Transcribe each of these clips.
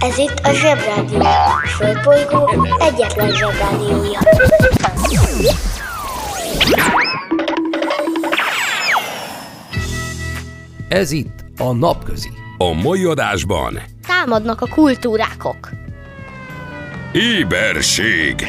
Ez itt a Zsebrádió. A Földbolygó egyetlen Zsebrádiója. Ez itt a Napközi. A mai adásban Támadnak a kultúrákok. Éberség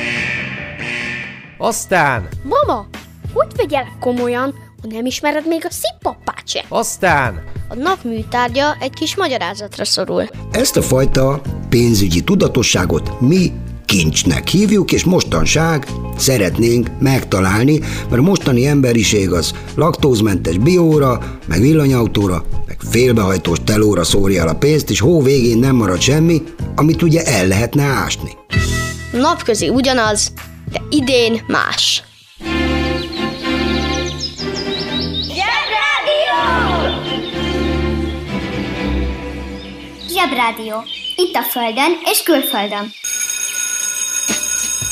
Aztán, Mama, hogy vegyelek komolyan, ha nem ismered még a szippapát se? aztán, A nap műtárgya egy kis magyarázatra szorul. Ezt a fajta pénzügyi tudatosságot mi kincsnek hívjuk, és mostanság szeretnénk megtalálni, mert a mostani emberiség az laktózmentes bióra, meg villanyautóra, meg félbehajtós telóra szórja el a pénzt, és hó végén nem marad semmi, amit ugye el lehetne ásni. Napközi ugyanaz, de idén más. Zsebrádió. Itt a Földön és külföldön.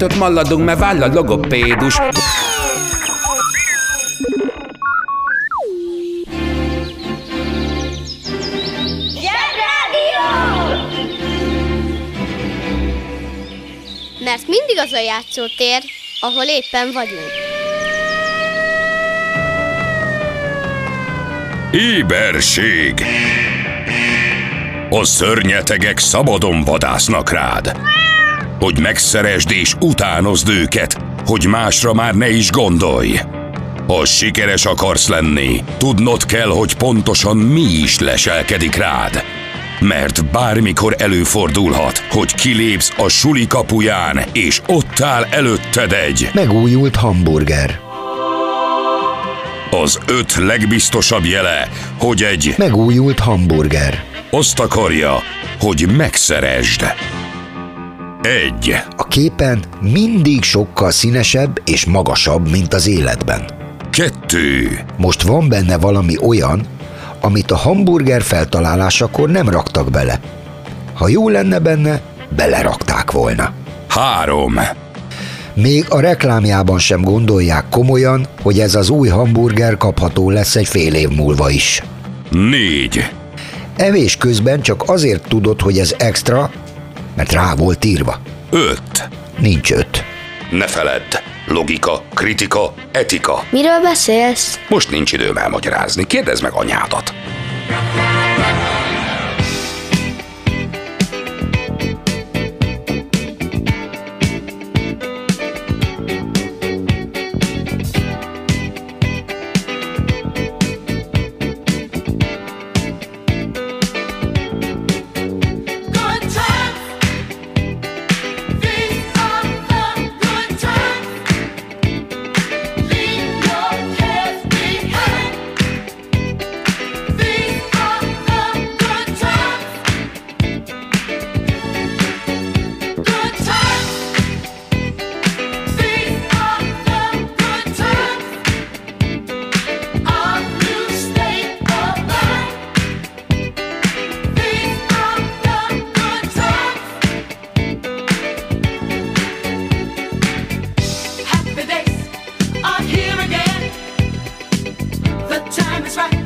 kettőt maladunk, mert váll a logopédus Mert mindig az a játszótér, ahol éppen vagyunk. Éberség! A szörnyetegek szabadon vadásznak rád Hogy megszeresd és utánozd őket Hogy másra már ne is gondolj Ha sikeres akarsz lenni Tudnod kell, hogy pontosan mi is leselkedik rád mert bármikor előfordulhat, hogy kilépsz a suli kapuján, és ott áll előtted egy Megújult hamburger. az öt legbiztosabb jele, hogy egy Megújult hamburger. azt akarja, hogy megszeresd. Egy. A képen mindig sokkal színesebb és magasabb, mint az életben. Kettő. Most van benne valami olyan, amit a hamburger feltalálásakor nem raktak bele. Ha jó lenne benne, belerakták volna. Három. Még a reklámjában sem gondolják komolyan, hogy ez az új hamburger kapható lesz egy fél év múlva is. Négy. Evés közben csak azért tudod, hogy ez extra, mert rá volt írva. Öt. Nincs öt. Ne feledd. Logika, kritika, etika. Miről beszélsz? Most nincs időm elmagyarázni. Kérdezd meg anyádat. The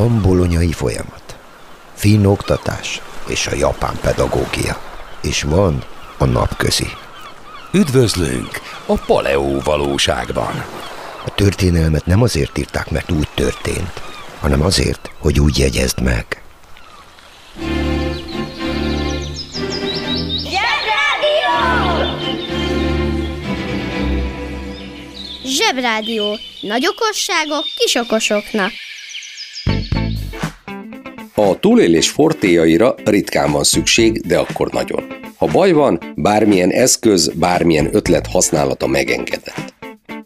Van bolonyai folyamat, finn oktatás és a japán pedagógia, és van a napközi. Üdvözlünk a Paleó valóságban. A történelmet nem azért írták, mert úgy történt, hanem azért, hogy úgy jegyezd meg. Zsebrádió. Nagy okosságok kis okosoknak. A túlélés fortéjaira ritkán van szükség, de akkor nagyon. Ha baj van, bármilyen eszköz, bármilyen ötlet használata megengedett.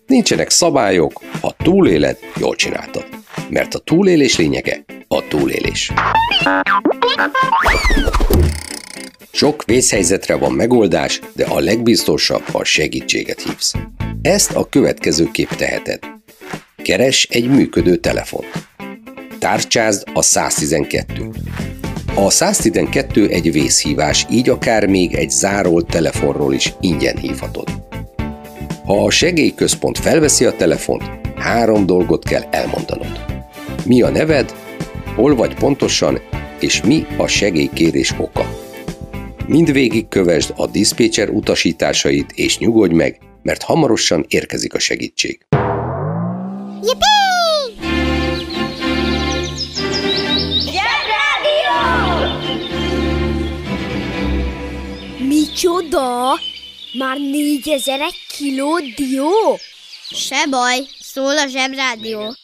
Nincsenek szabályok, ha túléled, jól csináltad. Mert a túlélés lényege a túlélés. Sok vészhelyzetre van megoldás, de a legbiztosabb, ha segítséget hívsz. Ezt a következő kép teheted. Keres egy működő telefont. Tárcsázd a 112-t. A 112 egy vészhívás, így akár még egy zárolt telefonról is ingyen hívhatod. Ha a segélyközpont felveszi a telefont, három dolgot kell elmondanod. Mi a neved, hol vagy pontosan, és mi a segélykérés oka. Mindvégig kövesd a diszpécser utasításait, és nyugodj meg, mert hamarosan érkezik a segítség. Micsoda? Már négyezer egy kiló dió? Se baj, szól a Zsebrádió.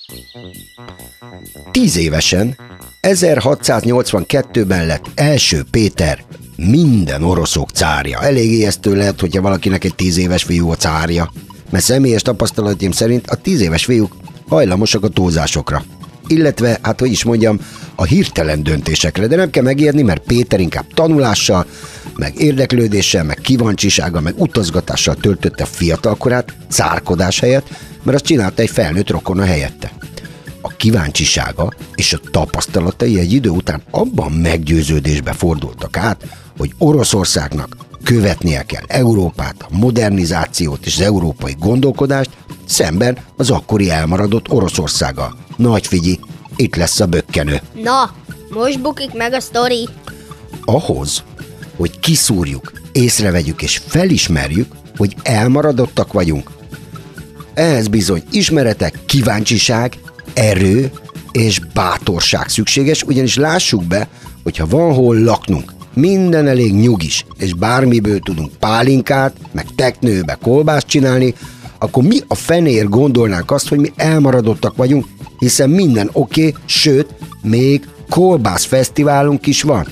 Tíz évesen, 1682-ben lett első Péter minden oroszok cárja. Elég ijesztő lehet, hogyha valakinek egy tíz éves fiú a cárja. Mert személyes tapasztalataim szerint a tíz éves fiúk hajlamosak a túlzásokra. Illetve, hát hogy is mondjam, a hirtelen döntésekre, de nem kell megijedni, mert Péter inkább tanulással, meg érdeklődéssel, meg kíváncsisággal, meg utazgatással töltötte fiatalkorát, cárkodás helyett, mert azt csinálta egy felnőtt rokona helyette. A kíváncsisága és a tapasztalatai egy idő után abban meggyőződésbe fordultak át, hogy Oroszországnak követnie kell Európát, a modernizációt és az európai gondolkodást, szemben az akkori elmaradott Oroszországgal. Nagy figyi, itt lesz a bökkenő. Na, most bukik meg a sztori. Ahhoz, hogy kiszúrjuk, észrevegyük és felismerjük, hogy elmaradottak vagyunk. Ehhez bizony ismeretek, kíváncsiság, erő és bátorság szükséges, ugyanis lássuk be, hogyha van hol laknunk, minden elég nyugis, és bármiből tudunk pálinkát, meg teknőbe kolbászt csinálni, akkor mi a fenér gondolnánk azt, hogy mi elmaradottak vagyunk, hiszen minden oké, okay, sőt, még kolbász fesztiválunk is van.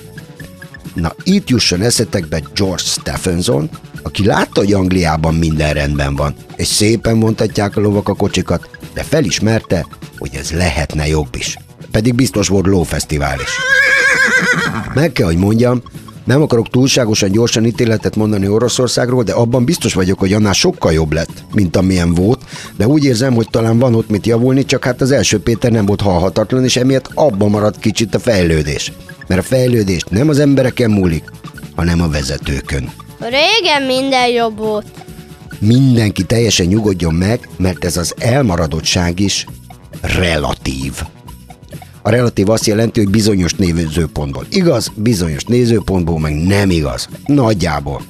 Na itt jusson eszetekbe George Stephenson, aki látta, hogy Angliában minden rendben van, és szépen mondhatják a lovak a kocsikat, de felismerte, hogy ez lehetne jobb is. Pedig biztos volt lófesztivál is. Meg kell, hogy mondjam, nem akarok túlságosan gyorsan ítéletet mondani Oroszországról, de abban biztos vagyok, hogy annál sokkal jobb lett, mint amilyen volt, de úgy érzem, hogy talán van ott mit javulni, csak hát az első Péter nem volt halhatatlan, és emiatt abban maradt kicsit a fejlődés. Mert a fejlődés nem az embereken múlik, hanem a vezetőkön. Régen minden jobb volt. Mindenki teljesen nyugodjon meg, mert ez az elmaradottság is relatív. A relatív azt jelenti, hogy bizonyos nézőpontból igaz, bizonyos nézőpontból meg nem igaz. Nagyjából.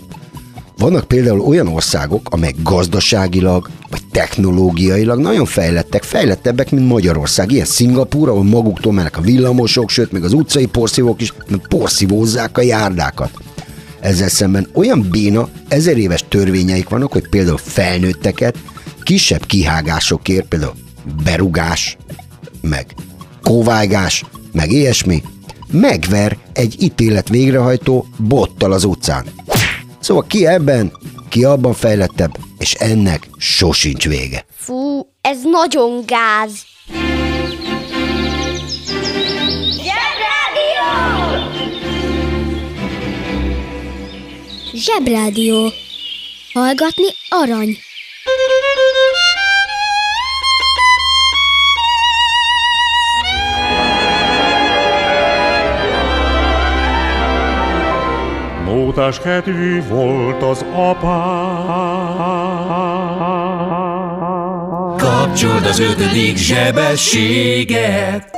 Vannak például olyan országok, amelyek gazdaságilag vagy technológiailag nagyon fejlettek, fejlettebbek, mint Magyarország. Ilyen Szingapúr, ahol maguktól mennek a villamosok, sőt, még az utcai porszívók is porszívózzák a járdákat. Ezzel szemben olyan béna, ezer éves törvényeik vannak, hogy például felnőtteket kisebb kihágásokért, például berugás, meg kóvájgás, meg ilyesmi, megver egy ítélet végrehajtó bottal az utcán. Szóval ki ebben, ki abban fejlettebb, és ennek sosincs vége. Fú, ez nagyon gáz. Zsebrádió. Hallgatni arany. Mótás kedvű volt az apám. Kapcsold az ötödik zsebességet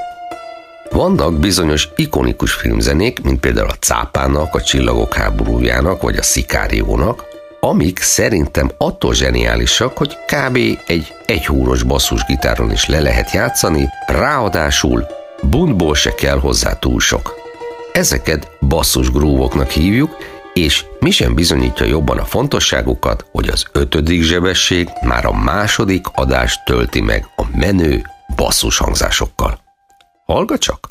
Vannak bizonyos ikonikus filmzenék, mint például a Cápának, a Csillagok háborújának, vagy a Szikáriónak, amik szerintem attól zseniálisak, hogy kb. egy egyhúros basszusgitáron is le lehet játszani, ráadásul buntból se kell hozzá túl sok. Ezeket basszus grúvoknak hívjuk, és mi sem bizonyítja jobban a fontosságukat, hogy az ötödik zsebesség már a második adást tölti meg a menő basszus hangzásokkal. Hallga csak!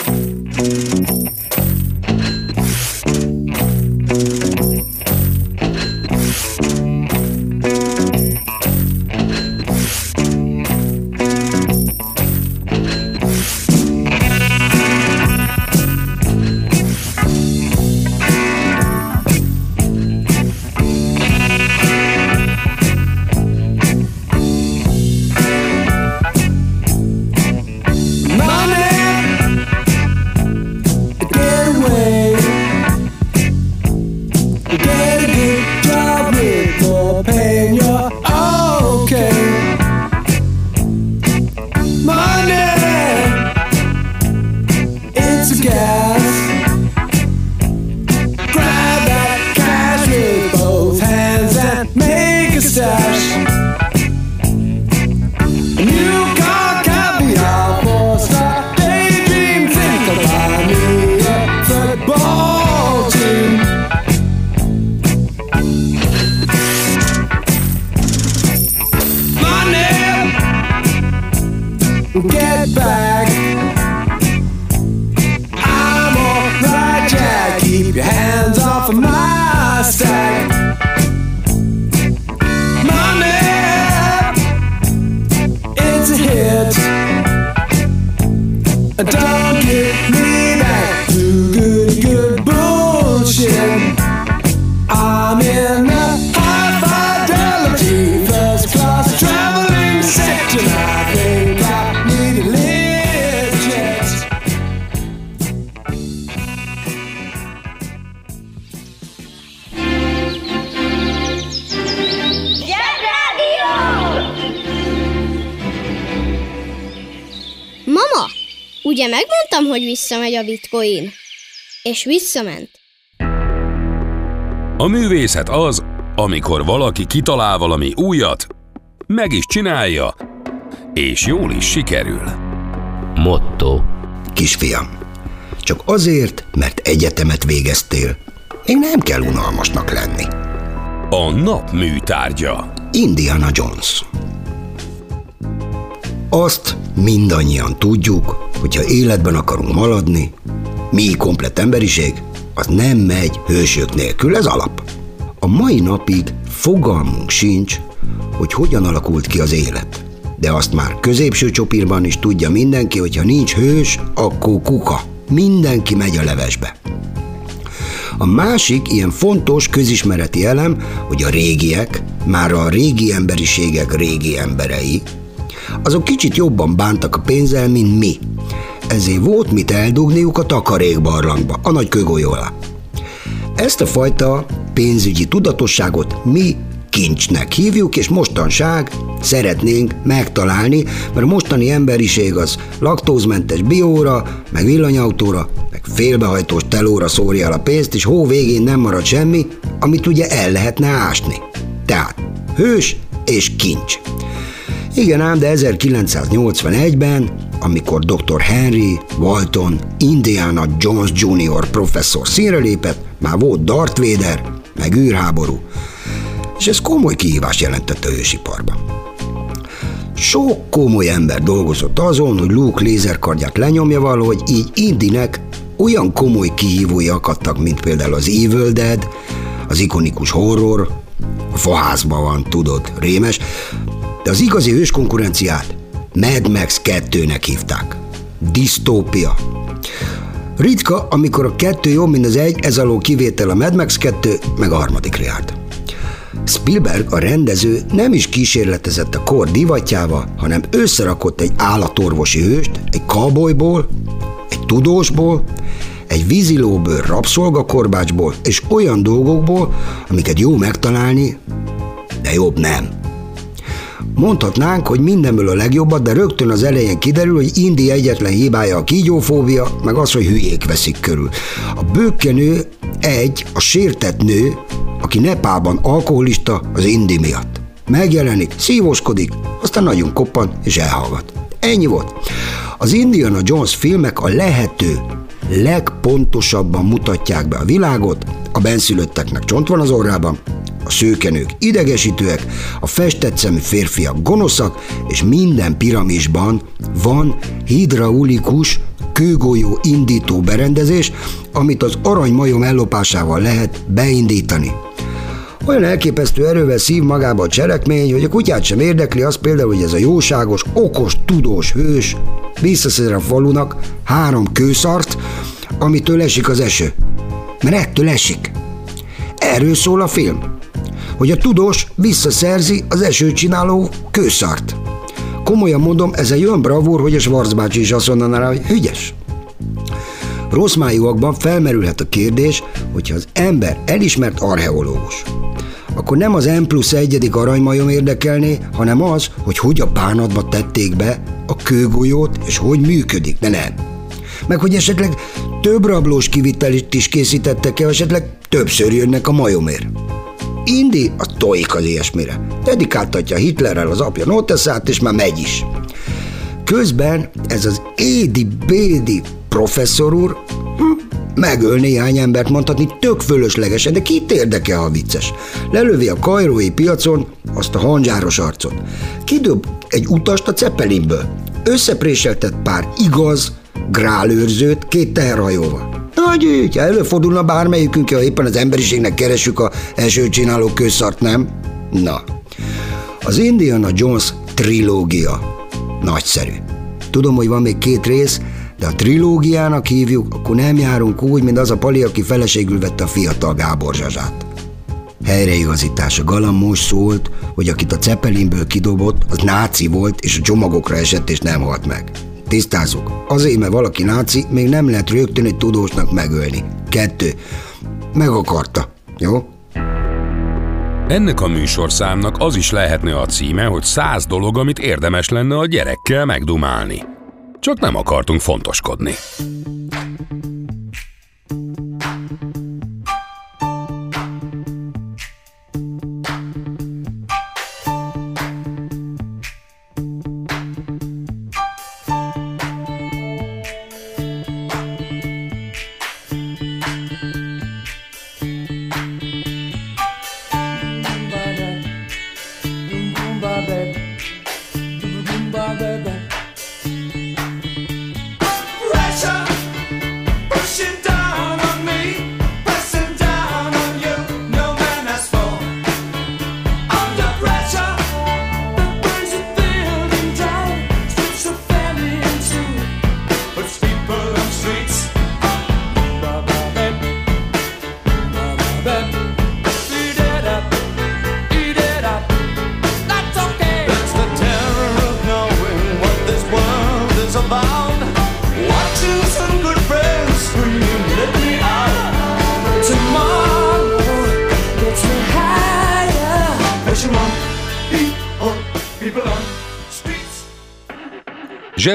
Mama, ugye megmondtam, hogy visszamegy a bitcoin? És visszament. A művészet az, amikor valaki kitalál valami újat, meg is csinálja, és jól is sikerül. Motto. Kisfiam, csak azért, mert egyetemet végeztél, még nem kell unalmasnak lenni. A nap műtárgya. Indiana Jones. Azt mindannyian tudjuk, hogyha életben akarunk maradni, mi komplett emberiség, az nem megy hősök nélkül, ez alap. A mai napig fogalmunk sincs, hogy hogyan alakult ki az élet. De azt már középső csopírban is tudja mindenki, hogy ha nincs hős, akkor kuka. Mindenki megy a levesbe. A másik ilyen fontos közismereti elem, hogy a régiek, már a régi emberiségek régi emberei, azok kicsit jobban bántak a pénzzel, mint mi. Ezért volt mit eldugniuk a takarékbarlangba, a nagy kögolyó alá. Ezt a fajta pénzügyi tudatosságot mi kincsnek hívjuk, és mostanság szeretnénk megtalálni, mert a mostani emberiség az laktózmentes bióra, meg villanyautóra, meg félbehajtós telóra szórja el a pénzt, és hó végén nem marad semmi, amit ugye el lehetne ásni. Tehát hős és kincs. Igen ám, de 1981-ben, amikor dr. Henry Walton Indiana Jones Jr. professzor színre lépett, már volt Darth Vader, meg űrháború, és ez komoly kihívást jelentett a ősiparban. Sok komoly ember dolgozott azon, hogy Luke lézerkardját lenyomja valahogy, így Indinek olyan komoly kihívói akadtak, mint például az Evil Dead, az ikonikus horror, a faházban van, tudod, rémes, de az igazi hős konkurenciát Mad Max 2-nek hívták. Disztópia. Ritka, amikor a kettő jobb, mint az egy, ez alól kivétel a Mad Max 2, meg a harmadikra járt. Spielberg, a rendező nem is kísérletezett a kor divatjával, hanem összerakott egy állatorvosi hőst, egy cowboyból, egy tudósból, egy vízilóbőr rabszolgakorbácsból és olyan dolgokból, amiket jó megtalálni, de jobb nem. Mondhatnánk, hogy mindenből a legjobbat, de rögtön az elején kiderül, hogy Indi egyetlen hibája a kígyófóbia, meg az, hogy hülyék veszik körül. A bőkkenő egy, a sértett nő, aki Nepában alkoholista az Indi miatt. Megjelenik, szívoskodik, aztán nagyon koppan és elhallgat. Ennyi volt. Az Indiana Jones filmek a lehető legpontosabban mutatják be a világot, a benszülötteknek csont van az orrában, a szőkenők idegesítőek, a festett szemű férfiak gonoszak, és minden piramisban van hidraulikus kőgolyó indító berendezés, amit az aranymajom ellopásával lehet beindítani. Olyan elképesztő erővel szív magába a cselekmény, hogy a kutyát sem érdekli az például, hogy ez a jóságos, okos, tudós hős visszaszer a falunak három kőszart, amitől esik az eső. Mert ettől esik. Erről szól a film. Hogy a tudós visszaszerzi az esőt csináló kőszart. Komolyan mondom, ez egy olyan bravúr, hogy a Schwarz bácsi is azt mondaná rá, hogy hügyes. Rossz májúakban felmerülhet a kérdés, hogyha az ember elismert archeológus, akkor nem az M plusz egyedik aranymajom érdekelné, hanem az, hogy hogy a bánatba tették be a kőgolyót, és hogy működik, de nem. Meg hogy esetleg több rablós kivitelit is készítettek el, esetleg többször jönnek a majomért. Indi a tojik az ilyesmire. Dedikáltatja Hitlerrel az apja noteszát, és már megy is. Közben ez az édi-bédi professzor úr hm, megöl néhány embert mondhatni tök fölöslegesen, de kit érdekel, ha vicces. Lelövi a kajrói piacon azt a hanzsáros arcot. Kidob egy utast a Zeppelinből. Összepréseltet pár igaz grálőrzőt két teherhajóval. Nagy ügy, ha előfordulna bármelyikünk, ha éppen az emberiségnek keresünk a első csináló közszart, nem? Na, az Indiana Jones trilógia nagyszerű. Tudom, hogy van még két rész, de a trilógiának hívjuk, akkor nem járunk úgy, mint az a pali, aki feleségül vette a fiatal Gábor Zsazsát. Helyreigazítás. A galam most szólt, hogy akit a Ceppelinből kidobott, az náci volt, és a csomagokra esett, és nem halt meg. Tisztázzuk. Azért, mert valaki náci, még nem lehet rögtön egy tudósnak megölni. Kettő. Meg akarta. Jó? Ennek a műsorszámnak az is lehetne a címe, hogy száz dolog, amit érdemes lenne a gyerekkel megdumálni. Csak nem akartunk fontoskodni.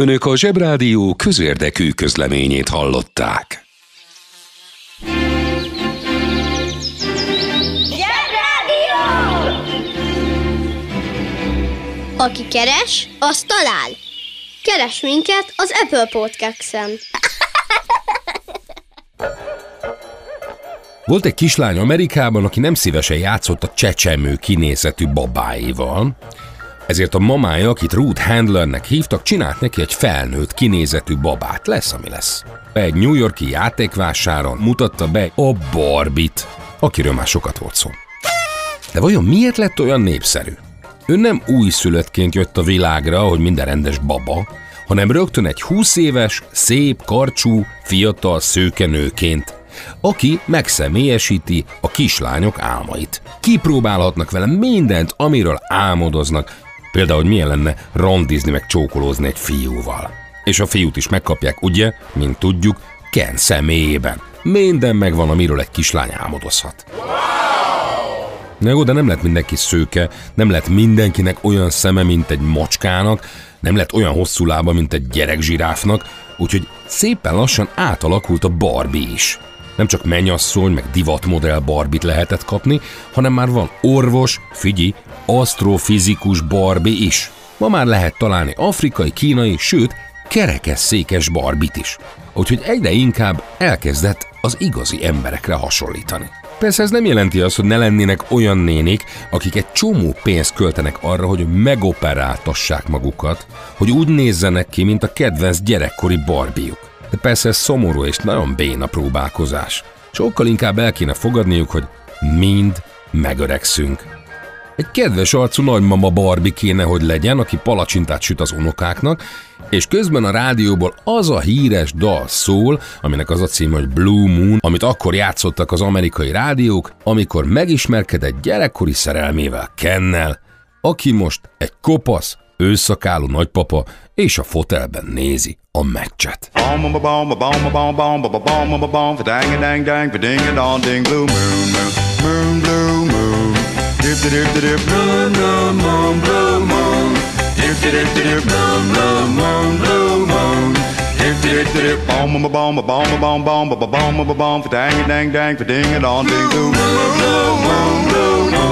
Önök a Zsebrádió közérdekű közleményét hallották. Aki keres, az talál. Keres minket az Apple Podcast-en. Volt egy kislány Amerikában, aki nem szívesen játszott a csecsemő kinézetű babáival, ezért a mamája, akit Ruth Handlernek hívtak, csinált neki egy felnőtt kinézetű babát. Lesz, ami lesz. Egy New Yorki játékvásáron mutatta be a Barbit, akiről már sokat volt szó. De vajon miért lett olyan népszerű? Ő nem újszülöttként jött a világra, hogy minden rendes baba, hanem rögtön egy 20 éves, szép, karcsú, fiatal szőkenőként, aki megszemélyesíti a kislányok álmait. Kipróbálhatnak vele mindent, amiről álmodoznak, például, hogy milyen lenne randizni meg csókolózni egy fiúval. És a fiút is megkapják, ugye, mint tudjuk, Ken személyében. Minden megvan, amiről egy kislány álmodozhat. Na jó, de nem lett mindenki szőke, nem lett mindenkinek olyan szeme, mint egy macskának, nem lett olyan hosszú lába, mint egy gyerekzsiráfnak, úgyhogy szépen lassan átalakult a Barbie is. Nem csak mennyasszony, meg divatmodell Barbit lehetett kapni, hanem már van orvos, figyi, asztrofizikus Barbie is. Ma már lehet találni afrikai, kínai, sőt, kerekesszékes Barbit is. Úgyhogy egyre inkább elkezdett az igazi emberekre hasonlítani. Persze ez nem jelenti azt, hogy ne lennének olyan nénik, akik egy csomó pénzt költenek arra, hogy megoperáltassák magukat, hogy úgy nézzenek ki, mint a kedvenc gyerekkori barbiuk. De persze ez szomorú és nagyon béna próbálkozás. Sokkal inkább el kéne fogadniuk, hogy mind megöregszünk. Egy kedves arcú nagymama Barbie kéne, hogy legyen, aki palacsintát süt az unokáknak, és közben a rádióból az a híres dal szól, aminek az a cím, hogy Blue Moon, amit akkor játszottak az amerikai rádiók, amikor megismerkedett gyerekkori szerelmével Kennel, aki most egy kopasz, őszakáló nagypapa, és a fotelben nézi a meccset.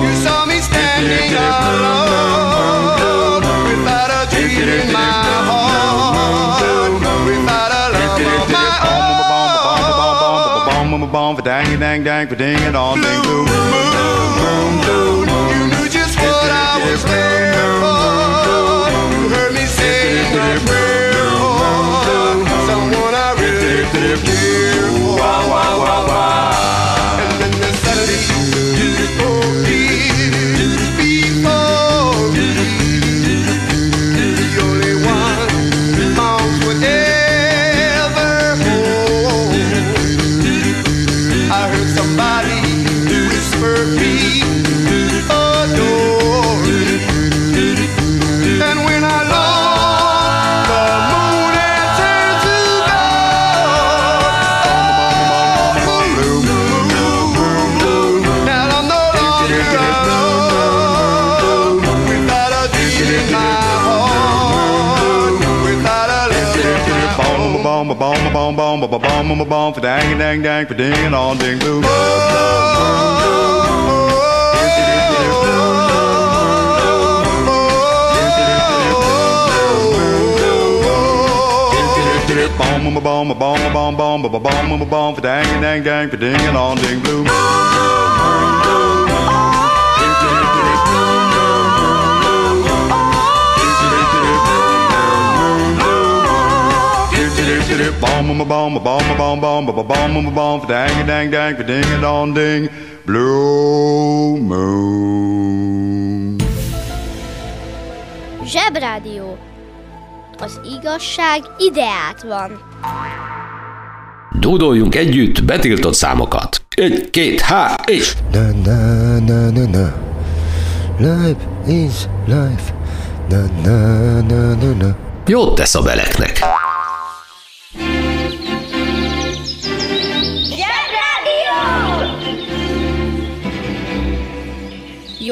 You saw me standing alone dang dang dang for ding and all ding blue moon blue you knew just what I was there for you heard me say my prayer for someone I really bomb ba bomb bomb ba bomb bomb bomb for dang dang dang for ding and on ding boom. Bomb, bomb, bomb, bomb, bomb, bomb, bomb, bomb, for dang, dang, dang, for ding, and on, ding, bloom. Bom bom bom bom bom bom bom bom bom bom bom for dang dang dang for ding and on ding blue moon. Zsebrádió. Az igazság ideát van. Dúdoljunk együtt betiltott számokat. Egy, két, há, és... Na, na, na, na, na. Life is life. Na, na, na, na, na. Jót tesz a beleknek.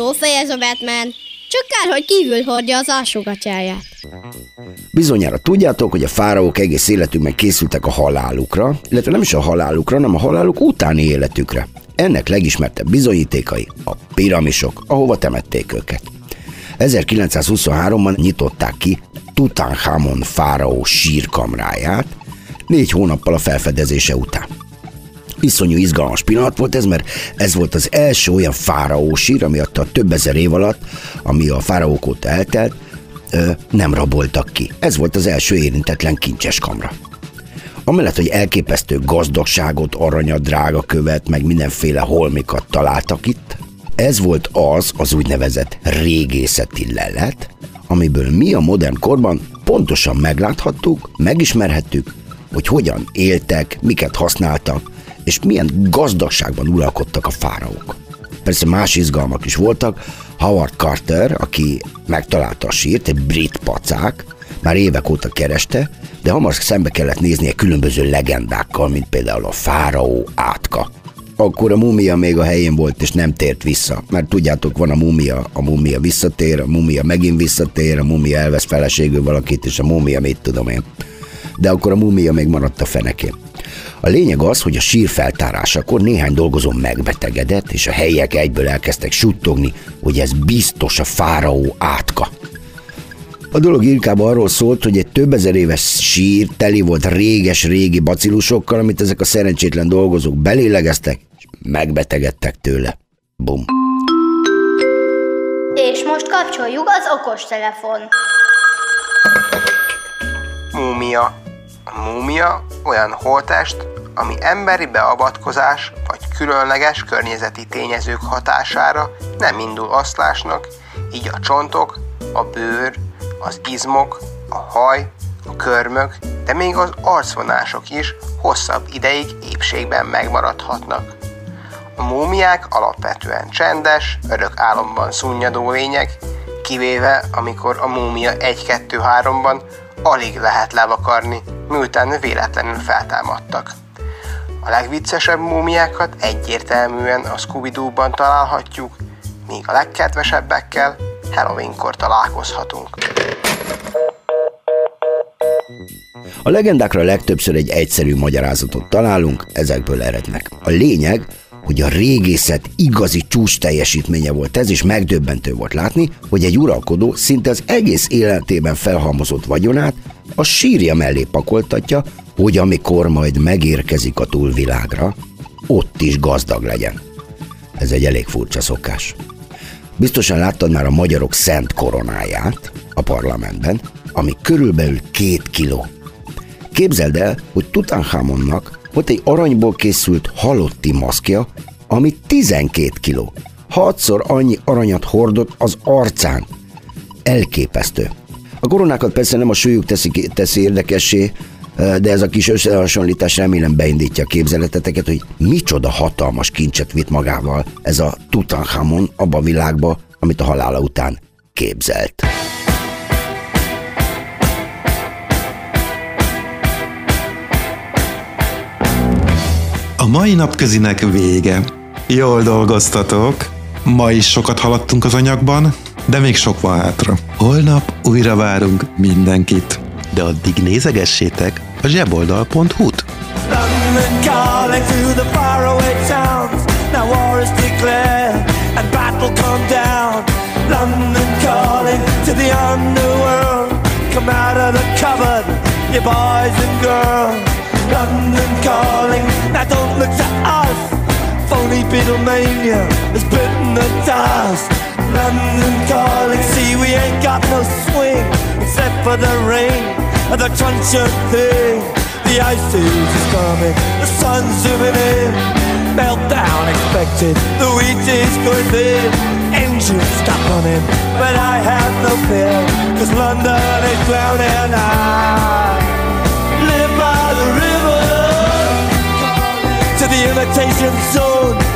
Jó fej ez a Batman. Csak kár, hogy kívül hordja az alsógatyáját. Bizonyára tudjátok, hogy a fáraók egész életükben készültek a halálukra, illetve nem is a halálukra, hanem a haláluk utáni életükre. Ennek legismertebb bizonyítékai a piramisok, ahova temették őket. 1923-ban nyitották ki Tutankhamon fáraó sírkamráját, négy hónappal a felfedezése után. Iszonyú izgalmas pillanat volt ez, mert ez volt az első olyan fáraó sír, ami a több ezer év alatt, ami a fáraók óta eltelt, nem raboltak ki. Ez volt az első érintetlen kincses kamra. Amellett, hogy elképesztő gazdagságot, aranyat, drága követ, meg mindenféle holmikat találtak itt, Ez volt az az úgynevezett régészeti lelet, amiből mi a modern korban pontosan megláthattuk, megismerhettük, hogy hogyan éltek, miket használtak, és milyen gazdagságban uralkodtak a fáraók. Persze más izgalmak is voltak. Howard Carter, aki megtalálta a sírt, egy brit pacák, már évek óta kereste, de hamar szembe kellett néznie különböző legendákkal, mint például a fáraó átka. Akkor a mumia még a helyén volt, és nem tért vissza. Mert tudjátok, van a mumia, a mumia visszatér, a mumia megint visszatér, a mumia elvesz feleségül valakit, és a mumia mit tudom én. De akkor a mumia még maradt a fenekén. A lényeg az, hogy a sír feltárásakor néhány dolgozó megbetegedett, és a helyiek egyből elkezdtek suttogni, hogy ez biztos a fáraó átka. A dolog inkább arról szólt, hogy egy több ezer éves sír teli volt réges-régi bacillusokkal, amit ezek a szerencsétlen dolgozók belélegeztek, és megbetegedtek tőle. Bum. És most kapcsoljuk az okostelefon. Múmia. Múmia olyan holtest, ami emberi beavatkozás vagy különleges környezeti tényezők hatására nem indul oszlásnak, így a csontok, a bőr, az izmok, a haj, a körmök, de még az arcvonások is hosszabb ideig épségben megmaradhatnak. A múmiák alapvetően csendes, örök álomban szunnyadó lények, kivéve amikor a múmia 1-2-3-ban alig lehet levakarni, miután véletlenül feltámadtak. A legviccesebb múmiákat egyértelműen a scooby találhatjuk, míg a legkedvesebbekkel Halloweenkor találkozhatunk. A legendákra legtöbbször egy egyszerű magyarázatot találunk, ezekből erednek. A lényeg, hogy a régészet igazi csúcs teljesítménye volt ez, és megdöbbentő volt látni, hogy egy uralkodó szinte az egész életében felhalmozott vagyonát a sírja mellé pakoltatja, hogy amikor majd megérkezik a túlvilágra, ott is gazdag legyen. Ez egy elég furcsa szokás. Biztosan láttad már a magyarok szent koronáját a parlamentben, ami körülbelül két kiló. Képzeld el, hogy Tutankhamonnak volt egy aranyból készült halotti maszkja, ami 12 kiló. Hatszor annyi aranyat hordott az arcán. Elképesztő. A koronákat persze nem a súlyuk teszi, teszi érdekessé, de ez a kis összehasonlítás remélem beindítja a képzeleteteket, hogy micsoda hatalmas kincset vitt magával ez a Tutankhamon abba a világba, amit a halála után képzelt. A mai napközinek vége. Jól dolgoztatok. Ma is sokat haladtunk az anyagban, de még sok van hátra. Holnap újra várunk mindenkit. De addig nézegessétek a zseboldal.hu-t. London calling to the faraway towns. Now war is declared and battle come down. London calling to the underworld. Come out of the cupboard, you boys and girls. Beatlemania has bitten the dust. London calling, see we ain't got no swing except for the rain and the crunch of thing. The ice age is coming, the sun's zooming in. Meltdown expected, the wheat is going thin. Engines stop running, but I have no fear, cause London is drowning. I live by the river to the imitation zone.